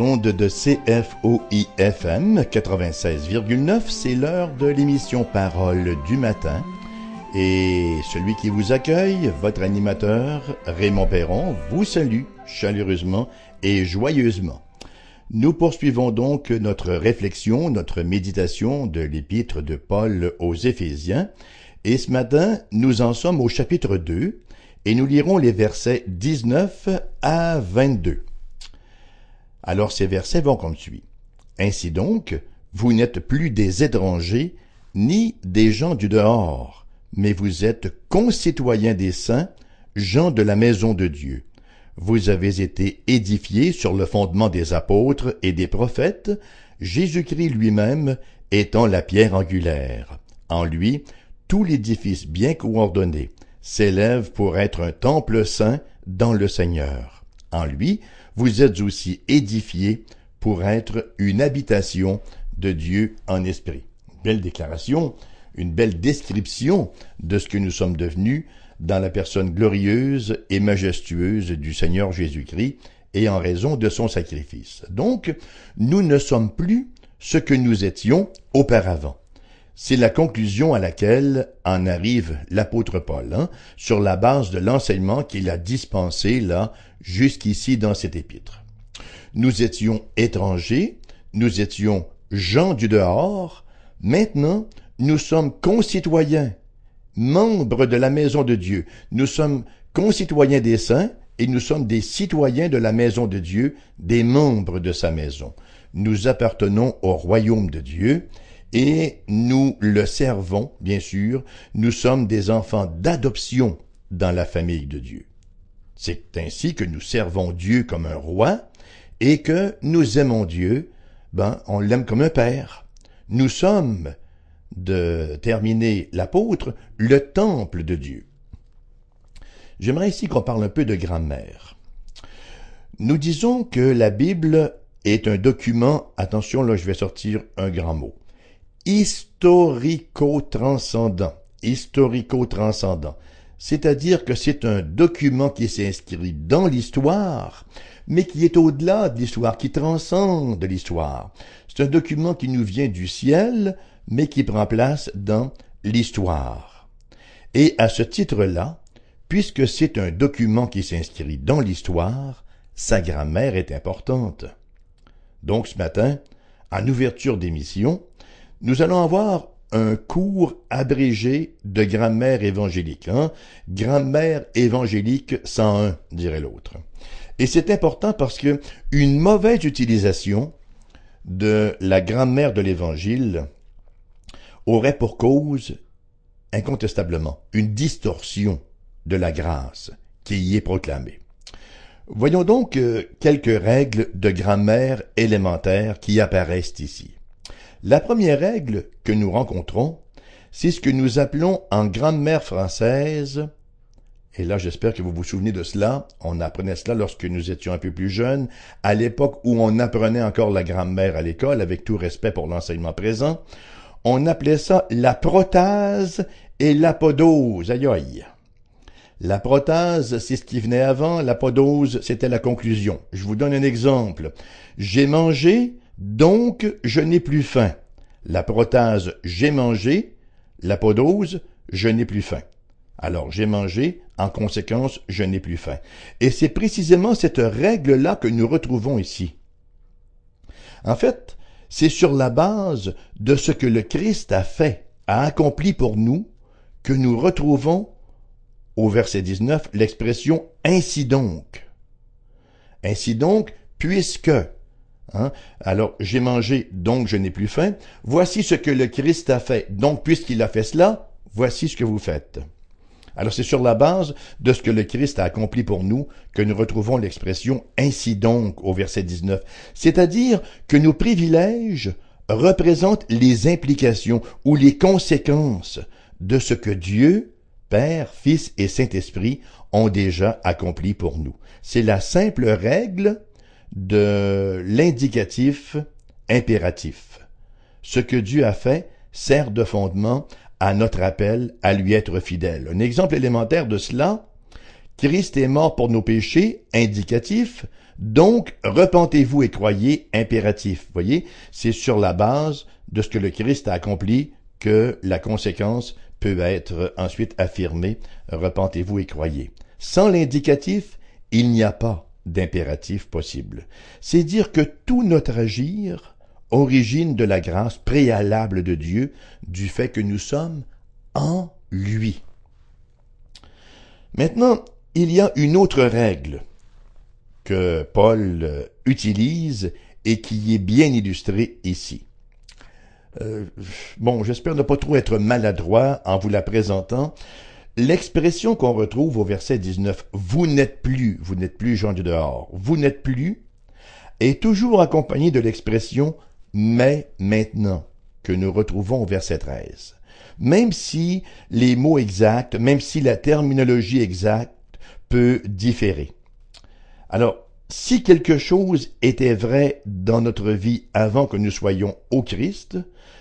De CFOIFM 96,9, c'est l'heure de l'émission Parole du matin. Et celui qui vous accueille, votre animateur, Raymond Perron, vous salue chaleureusement et joyeusement. Nous poursuivons donc notre réflexion, notre méditation de l'épître de Paul aux Éphésiens, et ce matin, nous en sommes au chapitre 2, et nous lirons les versets 19 à 22. Alors ces versets vont comme suit. Ainsi donc, vous n'êtes plus des étrangers, ni des gens du dehors, mais vous êtes concitoyens des saints, gens de la maison de Dieu. Vous avez été édifiés sur le fondement des apôtres et des prophètes, Jésus-Christ lui-même étant la pierre angulaire. En lui, tout l'édifice bien coordonné s'élève pour être un temple saint dans le Seigneur. En lui, vous êtes aussi édifiés pour être une habitation de Dieu en esprit. Belle déclaration, une belle description de ce que nous sommes devenus dans la personne glorieuse et majestueuse du Seigneur Jésus-Christ et en raison de son sacrifice. Donc, nous ne sommes plus ce que nous étions auparavant. C'est la conclusion à laquelle en arrive l'apôtre Paul, hein, sur la base de l'enseignement qu'il a dispensé là jusqu'ici dans cet épître. Nous étions étrangers, nous étions gens du dehors, maintenant nous sommes concitoyens, membres de la maison de Dieu, nous sommes concitoyens des saints et nous sommes des citoyens de la maison de Dieu, des membres de sa maison. Nous appartenons au royaume de Dieu et nous le servons, bien sûr, nous sommes des enfants d'adoption dans la famille de Dieu. C'est ainsi que nous servons Dieu comme un roi et que nous aimons Dieu, ben, on l'aime comme un père. Nous sommes, de terminer l'apôtre, le temple de Dieu. J'aimerais ici qu'on parle un peu de grammaire. Nous disons que la Bible est un document, attention là je vais sortir un grand mot, historico-transcendant. Historico-transcendant. C'est-à-dire que c'est un document qui s'inscrit dans l'histoire, mais qui est au-delà de l'histoire, qui transcende l'histoire. C'est un document qui nous vient du ciel, mais qui prend place dans l'histoire. Et à ce titre-là, puisque c'est un document qui s'inscrit dans l'histoire, sa grammaire est importante. Donc ce matin, en ouverture d'émission, nous allons avoir un cours abrégé de grammaire évangélique. Hein? Grammaire évangélique 101, dirait l'autre. Et c'est important parce que une mauvaise utilisation de la grammaire de l'évangile aurait pour cause, incontestablement, une distorsion de la grâce qui y est proclamée. Voyons donc euh, quelques règles de grammaire élémentaires qui apparaissent ici. La première règle que nous rencontrons, c'est ce que nous appelons en grammaire française, et là j'espère que vous vous souvenez de cela, on apprenait cela lorsque nous étions un peu plus jeunes, à l'époque où on apprenait encore la grammaire à l'école, avec tout respect pour l'enseignement présent, on appelait ça la protase et l'apodose. Aïe aïe. La protase, c'est ce qui venait avant, l'apodose, c'était la conclusion. Je vous donne un exemple. J'ai mangé, donc, je n'ai plus faim. La protase, j'ai mangé. La podose, je n'ai plus faim. Alors, j'ai mangé, en conséquence, je n'ai plus faim. Et c'est précisément cette règle-là que nous retrouvons ici. En fait, c'est sur la base de ce que le Christ a fait, a accompli pour nous, que nous retrouvons au verset 19 l'expression ainsi donc. Ainsi donc, puisque Hein? Alors, j'ai mangé, donc je n'ai plus faim. Voici ce que le Christ a fait. Donc, puisqu'il a fait cela, voici ce que vous faites. Alors, c'est sur la base de ce que le Christ a accompli pour nous que nous retrouvons l'expression ainsi donc au verset 19. C'est-à-dire que nos privilèges représentent les implications ou les conséquences de ce que Dieu, Père, Fils et Saint-Esprit ont déjà accompli pour nous. C'est la simple règle de l'indicatif impératif. Ce que Dieu a fait sert de fondement à notre appel à lui être fidèle. Un exemple élémentaire de cela, Christ est mort pour nos péchés, indicatif. Donc, repentez-vous et croyez, impératif. Voyez, c'est sur la base de ce que le Christ a accompli que la conséquence peut être ensuite affirmée, repentez-vous et croyez. Sans l'indicatif, il n'y a pas d'impératif possible. C'est dire que tout notre agir origine de la grâce préalable de Dieu, du fait que nous sommes en lui. Maintenant, il y a une autre règle que Paul utilise et qui est bien illustrée ici. Euh, bon, j'espère ne pas trop être maladroit en vous la présentant. L'expression qu'on retrouve au verset 19, vous n'êtes plus, vous n'êtes plus gens du dehors, vous n'êtes plus, est toujours accompagnée de l'expression mais maintenant que nous retrouvons au verset 13. Même si les mots exacts, même si la terminologie exacte peut différer. Alors, si quelque chose était vrai dans notre vie avant que nous soyons au Christ,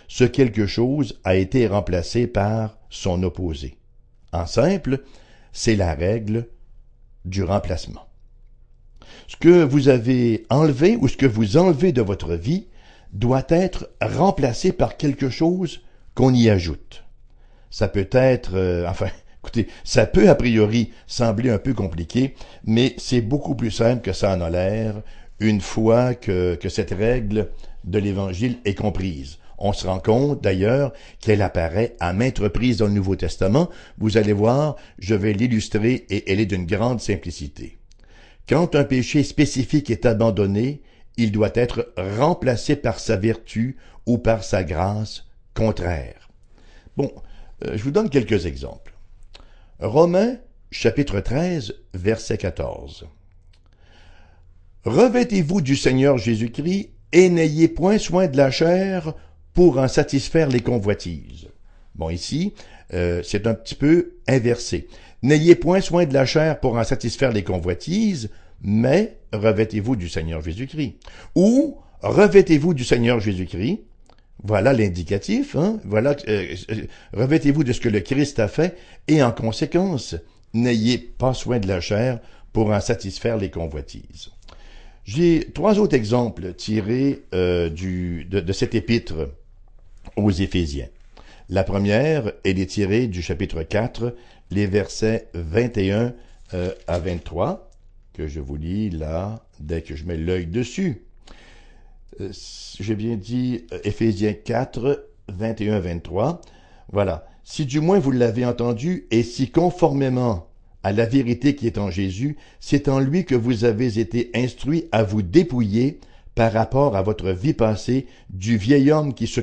ce quelque chose a été remplacé par son opposé. En simple, c'est la règle du remplacement. Ce que vous avez enlevé ou ce que vous enlevez de votre vie doit être remplacé par quelque chose qu'on y ajoute. Ça peut être, euh, enfin, écoutez, ça peut a priori sembler un peu compliqué, mais c'est beaucoup plus simple que ça en a l'air une fois que, que cette règle de l'Évangile est comprise. On se rend compte d'ailleurs qu'elle apparaît à maintes reprises dans le Nouveau Testament. Vous allez voir, je vais l'illustrer et elle est d'une grande simplicité. Quand un péché spécifique est abandonné, il doit être remplacé par sa vertu ou par sa grâce contraire. Bon, euh, je vous donne quelques exemples. Romains chapitre 13 verset 14. Revêtez-vous du Seigneur Jésus-Christ et n'ayez point soin de la chair pour en satisfaire les convoitises. Bon, ici, euh, c'est un petit peu inversé. N'ayez point soin de la chair pour en satisfaire les convoitises, mais revêtez-vous du Seigneur Jésus-Christ. Ou revêtez-vous du Seigneur Jésus-Christ. Voilà l'indicatif. Hein? Voilà, euh, euh, revêtez-vous de ce que le Christ a fait, et en conséquence, n'ayez pas soin de la chair pour en satisfaire les convoitises. J'ai trois autres exemples tirés du, de, de cet épître aux Éphésiens. La première, elle est tirée du chapitre 4, les versets 21 euh, à 23, que je vous lis là, dès que je mets l'œil dessus. Euh, J'ai bien dit euh, Éphésiens 4, 21-23. Voilà. Si du moins vous l'avez entendu, et si conformément à la vérité qui est en Jésus, c'est en lui que vous avez été instruits à vous dépouiller par rapport à votre vie passée du vieil homme qui se,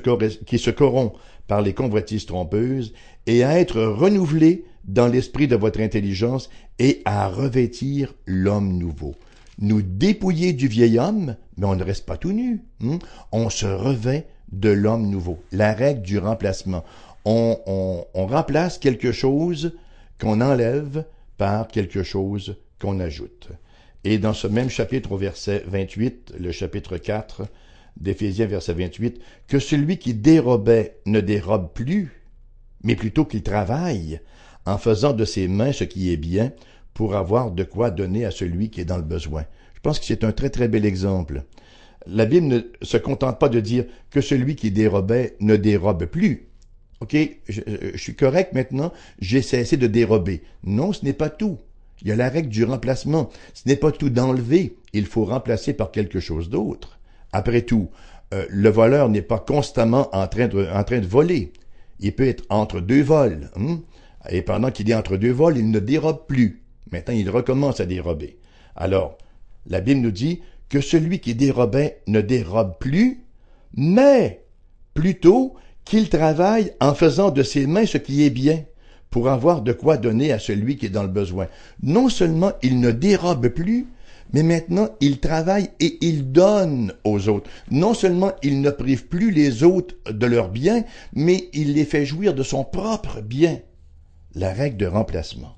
corrompt par les convoitises trompeuses et à être renouvelé dans l'esprit de votre intelligence et à revêtir l'homme nouveau. Nous dépouiller du vieil homme, mais on ne reste pas tout nu. Hein? On se revêt de l'homme nouveau. La règle du remplacement. On remplace quelque chose qu'on enlève par quelque chose qu'on ajoute. Et dans ce même chapitre au verset 28, le chapitre 4 d'Éphésiens verset 28, que celui qui dérobait ne dérobe plus, mais plutôt qu'il travaille en faisant de ses mains ce qui est bien pour avoir de quoi donner à celui qui est dans le besoin. Je pense que c'est un très très bel exemple. La Bible ne se contente pas de dire que celui qui dérobait ne dérobe plus. OK, je, je suis correct maintenant, j'ai cessé de dérober. Non, ce n'est pas tout. Il y a la règle du remplacement. Ce n'est pas tout d'enlever, il faut remplacer par quelque chose d'autre. Après tout, euh, le voleur n'est pas constamment en train, de, voler. Il peut être entre deux vols. Hein. Et pendant qu'il est entre deux vols, il ne dérobe plus. Maintenant, il recommence à dérober. Alors, la Bible nous dit que celui qui dérobait ne dérobe plus, mais plutôt qu'il travaille en faisant de ses mains ce qui est bien pour avoir de quoi donner à celui qui est dans le besoin. Non seulement il ne dérobe plus, mais maintenant il travaille et il donne aux autres. Non seulement il ne prive plus les autres de leurs biens, mais il les fait jouir de son propre bien. La règle de remplacement.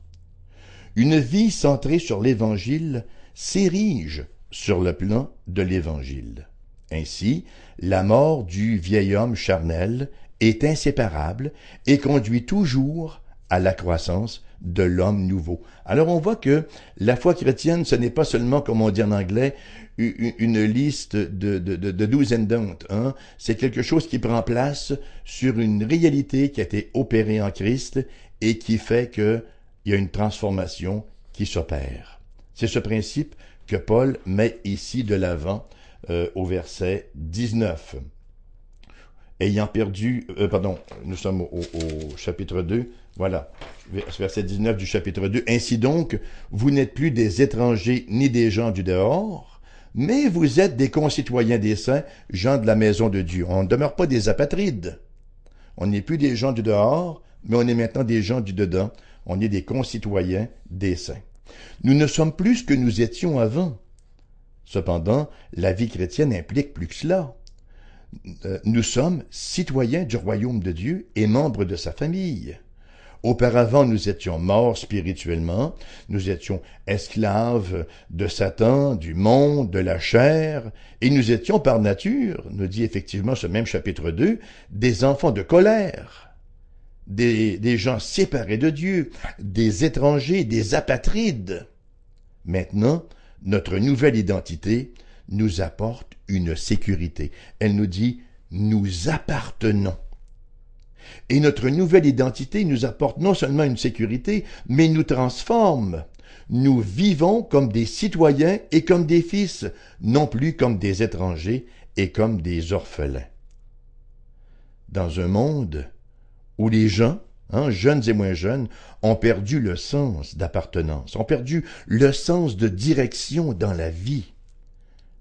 Une vie centrée sur l'Évangile s'érige sur le plan de l'Évangile. Ainsi, la mort du vieil homme charnel est inséparable et conduit toujours à la croissance de l'homme nouveau. Alors on voit que la foi chrétienne, ce n'est pas seulement, comme on dit en anglais, une liste de, de, de, and don'ts. Hein? C'est quelque chose qui prend place sur une réalité qui a été opérée en Christ et qui fait qu'il y a une transformation qui s'opère. C'est ce principe que Paul met ici de l'avant euh, au verset 19 ayant perdu, euh, pardon, nous sommes au, au, chapitre 2, voilà, verset 19 du chapitre 2. Ainsi donc, vous n'êtes plus des étrangers ni des gens du dehors, mais vous êtes des concitoyens des saints, gens de la maison de Dieu. On ne demeure pas des apatrides. On n'est plus des gens du dehors, mais on est maintenant des gens du dedans. On est des concitoyens des saints. Nous ne sommes plus ce que nous étions avant. Cependant, la vie chrétienne implique plus que cela. Euh, nous sommes citoyens du royaume de Dieu et membres de sa famille. Auparavant, nous étions morts spirituellement, nous étions esclaves de Satan, du monde, de la chair, et nous étions par nature, nous dit effectivement ce même chapitre 2, des enfants de colère, des, des gens séparés de Dieu, des étrangers, des apatrides. Maintenant, notre nouvelle identité nous apporte une sécurité. Elle nous dit, nous appartenons. Et notre nouvelle identité nous apporte non seulement une sécurité, mais nous transforme. Nous vivons comme des citoyens et comme des fils, non plus comme des étrangers et comme des orphelins. Dans un monde où les gens, hein, jeunes et moins jeunes, ont perdu le sens d'appartenance, ont perdu le sens de direction dans la vie,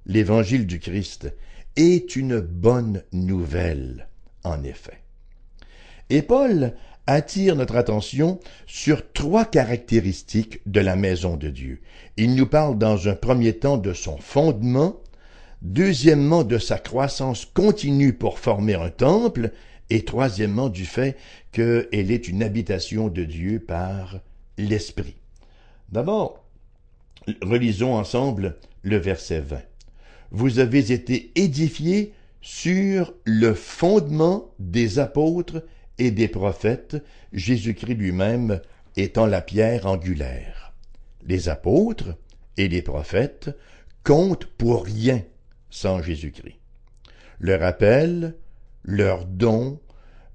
l'évangile du Christ est une bonne nouvelle, en effet. Et Paul attire notre attention sur trois caractéristiques de la maison de Dieu. Il nous parle dans un premier temps de son fondement, deuxièmement de sa croissance continue pour former un temple, et troisièmement du fait qu'elle est une habitation de Dieu par l'Esprit. D'abord, relisons ensemble le verset 20 vous avez été édifiés sur le fondement des apôtres et des prophètes, Jésus-Christ lui-même étant la pierre angulaire. Les apôtres et les prophètes comptent pour rien sans Jésus-Christ. Leur appel, leur don,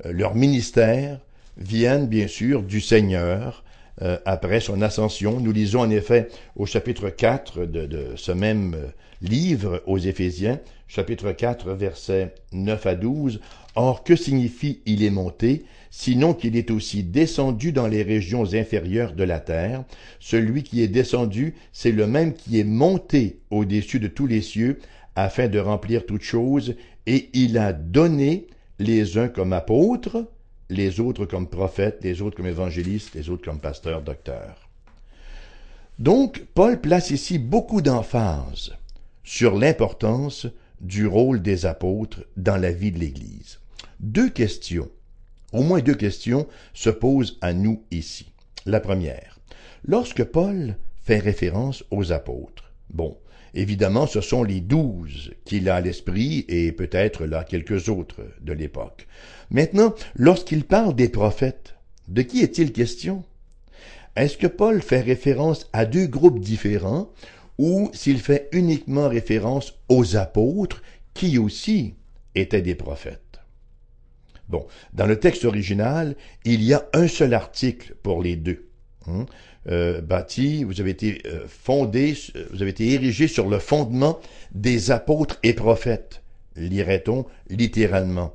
euh, leur ministère viennent bien sûr du Seigneur euh, après son ascension. Nous lisons en effet au chapitre 4 de, ce même euh, livre aux Éphésiens, chapitre 4, versets 9 à 12. Or, que signifie il est monté, sinon qu'il est aussi descendu dans les régions inférieures de la terre? Celui qui est descendu, c'est le même qui est monté au-dessus de tous les cieux, afin de remplir toutes choses, et il a donné les uns comme apôtres, les autres comme prophètes, les autres comme évangélistes, les autres comme pasteurs, docteurs. Donc, Paul place ici beaucoup d'emphase sur l'importance du rôle des apôtres dans la vie de l'Église. Deux questions, au moins deux questions, se posent à nous ici. La première, lorsque Paul fait référence aux apôtres, bon, Évidemment, ce sont les douze qu'il a à l'esprit et peut-être là quelques autres de l'époque. Maintenant, lorsqu'il parle des prophètes, de qui est-il question? Est-ce que Paul fait référence à deux groupes différents ou s'il fait uniquement référence aux apôtres qui aussi étaient des prophètes? Bon, dans le texte original, il y a un seul article pour les deux. Euh, bâti, vous avez été euh, fondé, euh, vous avez été érigé sur le fondement des apôtres et prophètes, lirait-on littéralement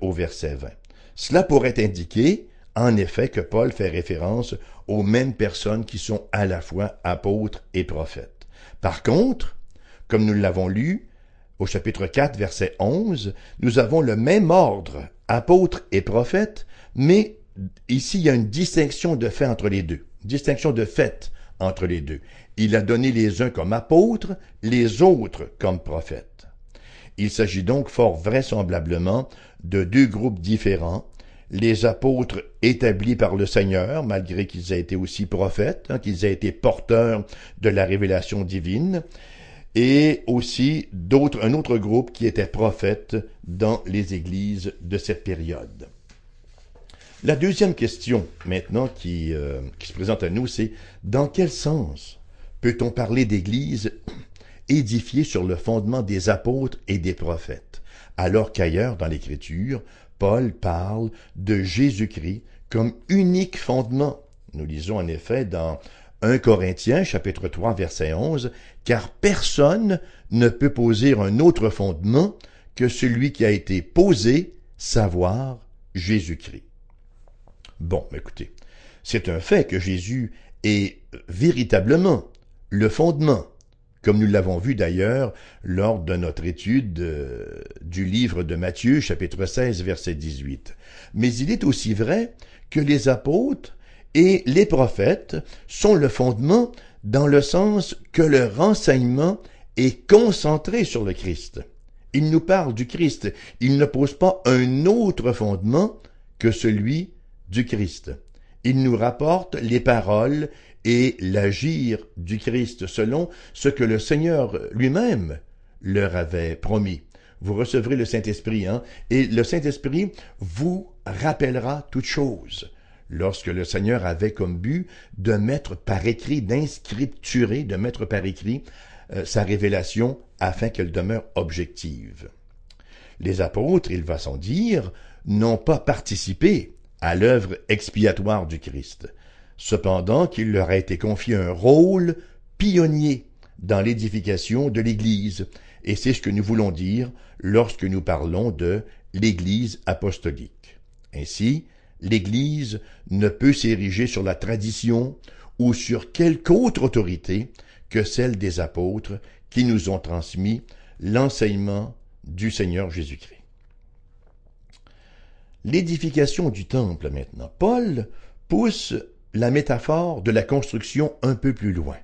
au verset 20. Cela pourrait indiquer, en effet, que Paul fait référence aux mêmes personnes qui sont à la fois apôtres et prophètes. Par contre, comme nous l'avons lu, au chapitre 4, verset 11, nous avons le même ordre, apôtres et prophètes, mais ici il y a une distinction de fait entre les deux distinction de fait entre les deux. Il a donné les uns comme apôtres, les autres comme prophètes. Il s'agit donc fort vraisemblablement de deux groupes différents, les apôtres établis par le Seigneur, malgré qu'ils aient été aussi prophètes, hein, qu'ils aient été porteurs de la révélation divine, et aussi d'autres, un autre groupe qui était prophète dans les églises de cette période. La deuxième question maintenant qui, euh, qui se présente à nous, c'est dans quel sens peut-on parler d'Église édifiée sur le fondement des apôtres et des prophètes, alors qu'ailleurs dans l'Écriture, Paul parle de Jésus-Christ comme unique fondement? Nous lisons en effet dans 1 Corinthiens chapitre 3 verset 11, car personne ne peut poser un autre fondement que celui qui a été posé, savoir Jésus-Christ. Bon, écoutez, c'est un fait que Jésus est véritablement le fondement, comme nous l'avons vu d'ailleurs lors de notre étude euh, du livre de Matthieu chapitre 16 verset 18. Mais il est aussi vrai que les apôtres et les prophètes sont le fondement dans le sens que leur renseignement est concentré sur le Christ. Ils nous parlent du Christ, ils ne posent pas un autre fondement que celui du Christ. Ils nous rapportent les paroles et l'agir du Christ selon ce que le Seigneur lui-même leur avait promis. Vous recevrez le Saint-Esprit, hein, et le Saint-Esprit vous rappellera toutes choses lorsque le Seigneur avait comme but de mettre par écrit, d'inscripturer, de mettre par écrit euh, sa révélation afin qu'elle demeure objective. Les apôtres, il va sans dire, n'ont pas participé à l'œuvre expiatoire du Christ, cependant qu'il leur a été confié un rôle pionnier dans l'édification de l'Église, et c'est ce que nous voulons dire lorsque nous parlons de l'Église apostolique. Ainsi, l'Église ne peut s'ériger sur la tradition ou sur quelque autre autorité que celle des apôtres qui nous ont transmis l'enseignement du Seigneur Jésus-Christ. L'édification du temple maintenant. Paul pousse la métaphore de la construction un peu plus loin.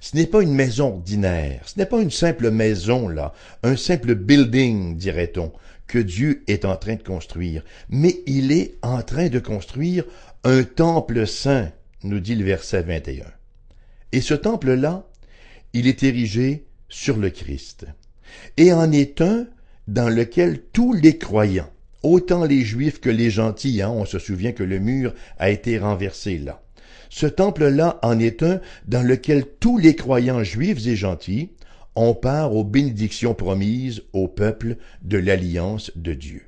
Ce n'est pas une maison ordinaire, ce n'est pas une simple maison là, un simple building, dirait-on, que Dieu est en train de construire, mais il est en train de construire un temple saint, nous dit le verset 21. Et ce temple-là, il est érigé sur le Christ, et en est un dans lequel tous les croyants, autant les juifs que les gentils, hein, on se souvient que le mur a été renversé là. Ce temple-là en est un dans lequel tous les croyants juifs et gentils, on part aux bénédictions promises au peuple de l'alliance de Dieu.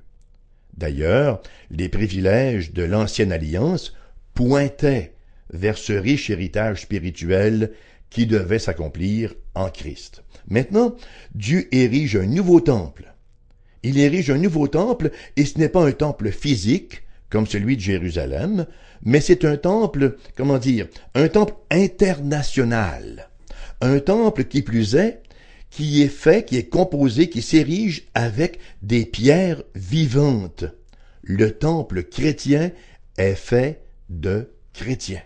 D'ailleurs, les privilèges de l'ancienne alliance pointaient vers ce riche héritage spirituel qui devait s'accomplir en Christ. Maintenant, Dieu érige un nouveau temple. Il érige un nouveau temple, et ce n'est pas un temple physique, comme celui de Jérusalem, mais c'est un temple, comment dire, un temple international. Un temple qui plus est, qui est fait, qui est composé, qui s'érige avec des pierres vivantes. Le temple chrétien est fait de chrétiens.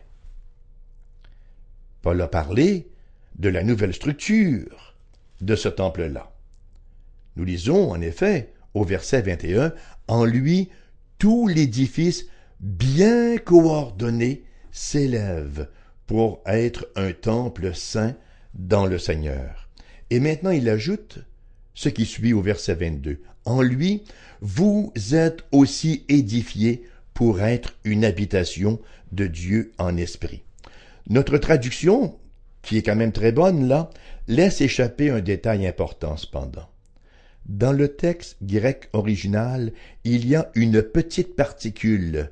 Paul a parlé de la nouvelle structure de ce temple-là. Nous lisons en effet au verset 21, En lui, tout l'édifice bien coordonné s'élève pour être un temple saint dans le Seigneur. Et maintenant il ajoute ce qui suit au verset 22. En lui, vous êtes aussi édifiés pour être une habitation de Dieu en esprit. Notre traduction, qui est quand même très bonne là, laisse échapper un détail important cependant. Dans le texte grec original, il y a une petite particule,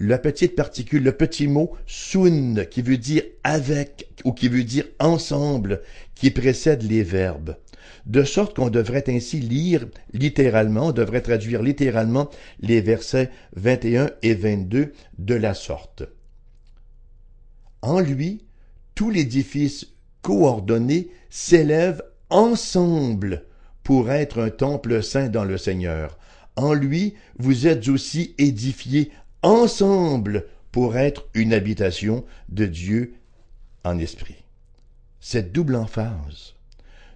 la petite particule, le petit mot soun, qui veut dire avec ou qui veut dire ensemble, qui précède les verbes. De sorte qu'on devrait ainsi lire littéralement, on devrait traduire littéralement les versets 21 et 22 de la sorte. En lui, tout l'édifice coordonné s'élève ensemble pour être un temple saint dans le Seigneur. En lui, vous êtes aussi édifiés ensemble pour être une habitation de Dieu en esprit. Cette double emphase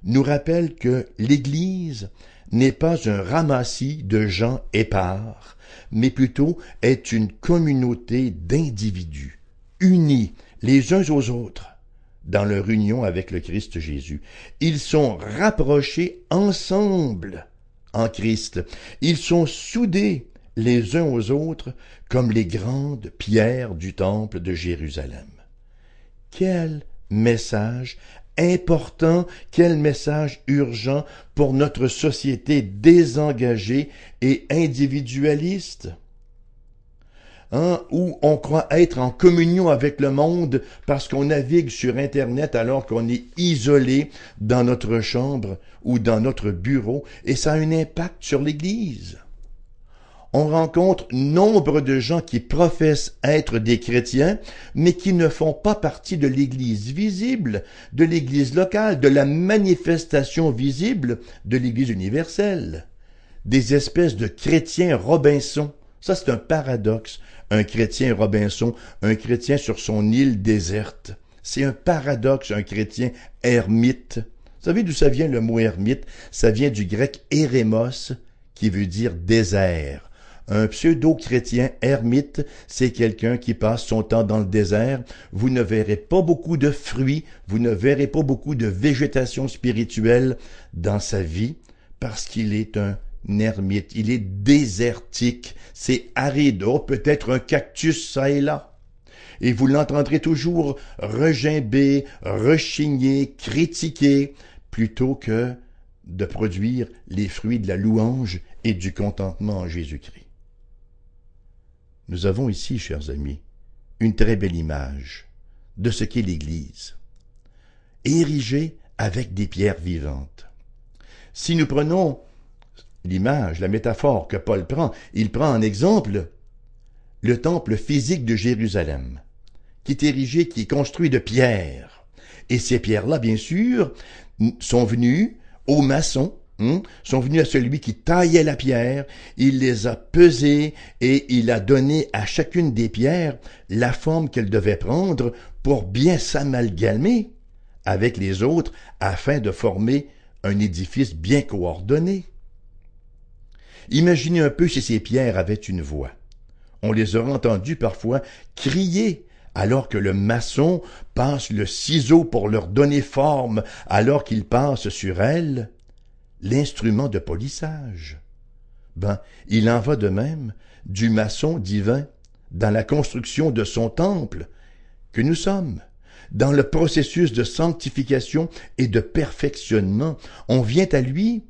nous rappelle que l'Église n'est pas un ramassis de gens épars, mais plutôt est une communauté d'individus, unis les uns aux autres dans leur union avec le Christ Jésus. Ils sont rapprochés ensemble en Christ. Ils sont soudés les uns aux autres comme les grandes pierres du temple de Jérusalem. Quel message important, quel message urgent pour notre société désengagée et individualiste. Hein, où on croit être en communion avec le monde parce qu'on navigue sur Internet alors qu'on est isolé dans notre chambre ou dans notre bureau, et ça a un impact sur l'Église on rencontre nombre de gens qui professent être des chrétiens, mais qui ne font pas partie de l'Église visible, de l'Église locale, de la manifestation visible de l'Église universelle. Des espèces de chrétiens Robinson. Ça, c'est un paradoxe. Un chrétien Robinson, un chrétien sur son île déserte. C'est un paradoxe, un chrétien ermite. Vous savez d'où ça vient le mot ermite? Ça vient du grec érémos, qui veut dire désert. Un pseudo-chrétien ermite, c'est quelqu'un qui passe son temps dans le désert. Vous ne verrez pas beaucoup de fruits, vous ne verrez pas beaucoup de végétation spirituelle dans sa vie, parce qu'il est un ermite, il est désertique, c'est aride, oh, peut-être un cactus ça et là. Et vous l'entendrez toujours regimber, rechigner, critiquer, plutôt que de produire les fruits de la louange et du contentement en Jésus-Christ. Nous avons ici, chers amis, une très belle image de ce qu'est l'Église, érigée avec des pierres vivantes. Si nous prenons l'image, la métaphore que Paul prend, il prend en exemple le temple physique de Jérusalem, qui est érigé, qui est construit de pierres. Et ces pierres-là, bien sûr, sont venues aux maçons Hmm? sont venus à celui qui taillait la pierre, il les a pesées et il a donné à chacune des pierres la forme qu'elle devait prendre pour bien s'amalgamer avec les autres afin de former un édifice bien coordonné. Imaginez un peu si ces pierres avaient une voix. On les aurait entendues parfois crier alors que le maçon passe le ciseau pour leur donner forme alors qu'il passe sur elles l'instrument de polissage. Ben, il en va de même du maçon divin dans la construction de son temple que nous sommes. Dans le processus de sanctification et de perfectionnement, on vient à lui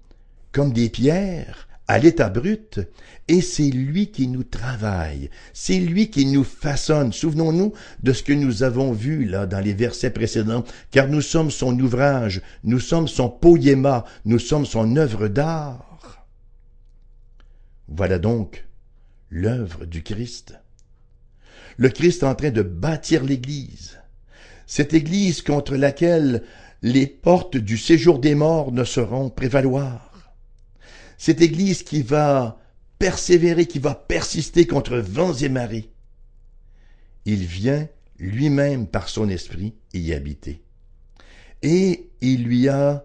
comme des pierres à l'état brut, et c'est lui qui nous travaille, c'est lui qui nous façonne. Souvenons-nous de ce que nous avons vu là dans les versets précédents, car nous sommes son ouvrage, nous sommes son poéma, nous sommes son œuvre d'art. Voilà donc l'œuvre du Christ. Le Christ en train de bâtir l'Église, cette Église contre laquelle les portes du séjour des morts ne seront prévaloir cette Église qui va persévérer, qui va persister contre vents et marées. Il vient lui-même par son esprit y habiter. Et il lui a,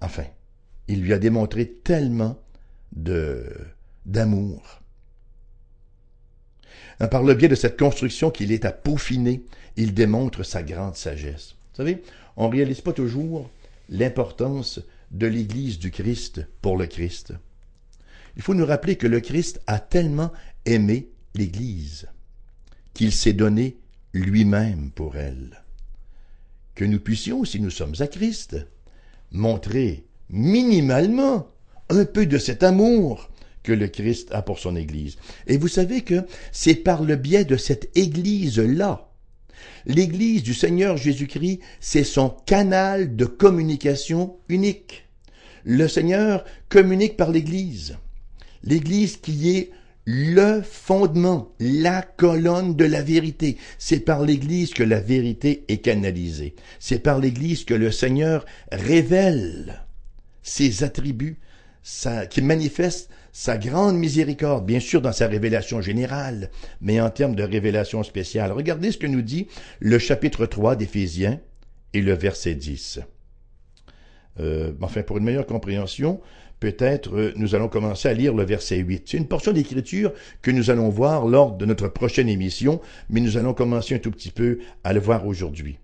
enfin, il lui a démontré tellement de, d'amour. Par le biais de cette construction qu'il est à peaufiner, il démontre sa grande sagesse. Vous savez, on ne réalise pas toujours l'importance de l'Église du Christ pour le Christ. Il faut nous rappeler que le Christ a tellement aimé l'Église qu'il s'est donné lui-même pour elle. Que nous puissions, si nous sommes à Christ, montrer minimalement un peu de cet amour que le Christ a pour son Église. Et vous savez que c'est par le biais de cette Église-là L'Église du Seigneur Jésus-Christ, c'est son canal de communication unique. Le Seigneur communique par l'Église. L'Église qui est le fondement, la colonne de la vérité. C'est par l'Église que la vérité est canalisée. C'est par l'Église que le Seigneur révèle ses attributs, qui manifeste sa grande miséricorde, bien sûr dans sa révélation générale, mais en termes de révélation spéciale. Regardez ce que nous dit le chapitre 3 d'Éphésiens et le verset 10. Euh, enfin, pour une meilleure compréhension, peut-être euh, nous allons commencer à lire le verset 8. C'est une portion d'écriture que nous allons voir lors de notre prochaine émission, mais nous allons commencer un tout petit peu à le voir aujourd'hui.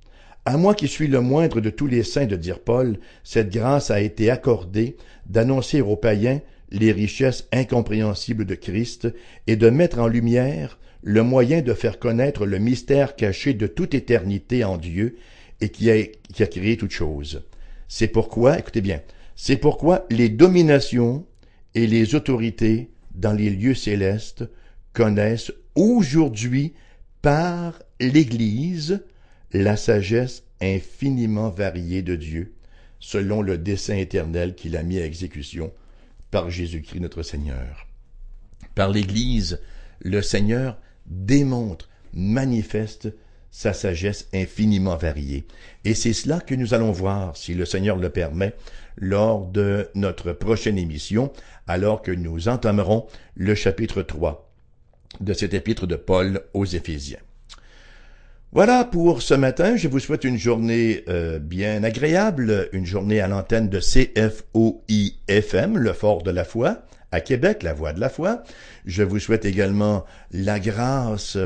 À moi qui suis le moindre de tous les saints, de dire Paul, cette grâce a été accordée d'annoncer aux païens les richesses incompréhensibles de Christ et de mettre en lumière le moyen de faire connaître le mystère caché de toute éternité en Dieu et qui a, qui a créé toute chose. C'est pourquoi, écoutez bien, c'est pourquoi les dominations et les autorités dans les lieux célestes connaissent aujourd'hui par l'Église la sagesse infiniment variée de Dieu, selon le dessein éternel qu'il a mis à exécution par Jésus-Christ notre Seigneur. Par l'Église, le Seigneur démontre, manifeste sa sagesse infiniment variée. Et c'est cela que nous allons voir, si le Seigneur le permet, lors de notre prochaine émission, alors que nous entamerons le chapitre 3 de cet épître de Paul aux Éphésiens. Voilà pour ce matin. Je vous souhaite une journée euh, bien agréable, une journée à l'antenne de CFOI-FM, le fort de la foi, à Québec, la voix de la foi. Je vous souhaite également la grâce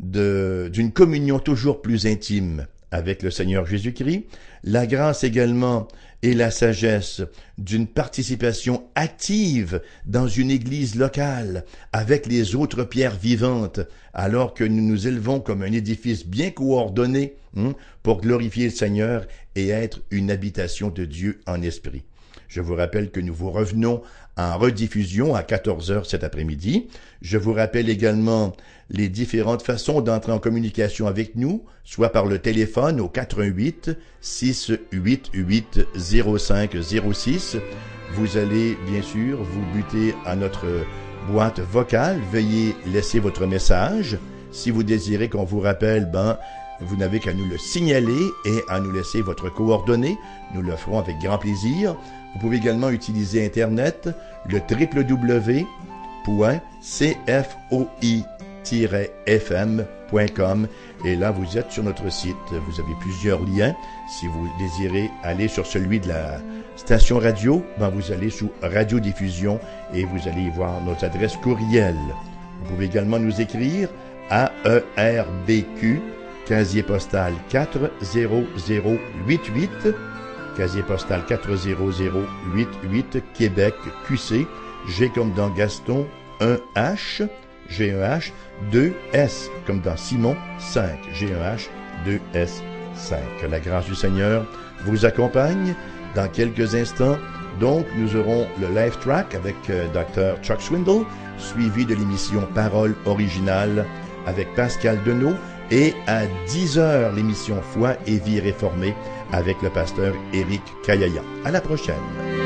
d'une communion toujours plus intime avec le Seigneur Jésus-Christ, la grâce également et la sagesse d'une participation active dans une église locale avec les autres pierres vivantes, alors que nous nous élevons comme un édifice bien coordonné hein, pour glorifier le Seigneur et être une habitation de Dieu en esprit. Je vous rappelle que nous vous revenons en rediffusion à 14 heures cet après-midi. Je vous rappelle également les différentes façons d'entrer en communication avec nous, soit par le téléphone au 88 688 0506. Vous allez bien sûr vous buter à notre boîte vocale. Veuillez laisser votre message. Si vous désirez qu'on vous rappelle, ben, vous n'avez qu'à nous le signaler et à nous laisser votre coordonnée. Nous le ferons avec grand plaisir. Vous pouvez également utiliser Internet, le www.cfoi-fm.com et là vous êtes sur notre site. Vous avez plusieurs liens. Si vous désirez aller sur celui de la station radio, ben vous allez sous radiodiffusion et vous allez y voir notre adresse courriel. Vous pouvez également nous écrire à ERBQ, casier postal 40088 casier postal 40088 Québec QC, G comme dans Gaston, 1H, G1H, 2S comme dans Simon, 5, G1H, 2S, 5. Que la grâce du Seigneur vous accompagne dans quelques instants. Donc, nous aurons le live track avec euh, Dr. Chuck Swindle, suivi de l'émission Parole originale avec Pascal Denot et à 10 heures l'émission Foi et vie réformée avec le pasteur Éric Kayaya. À la prochaine.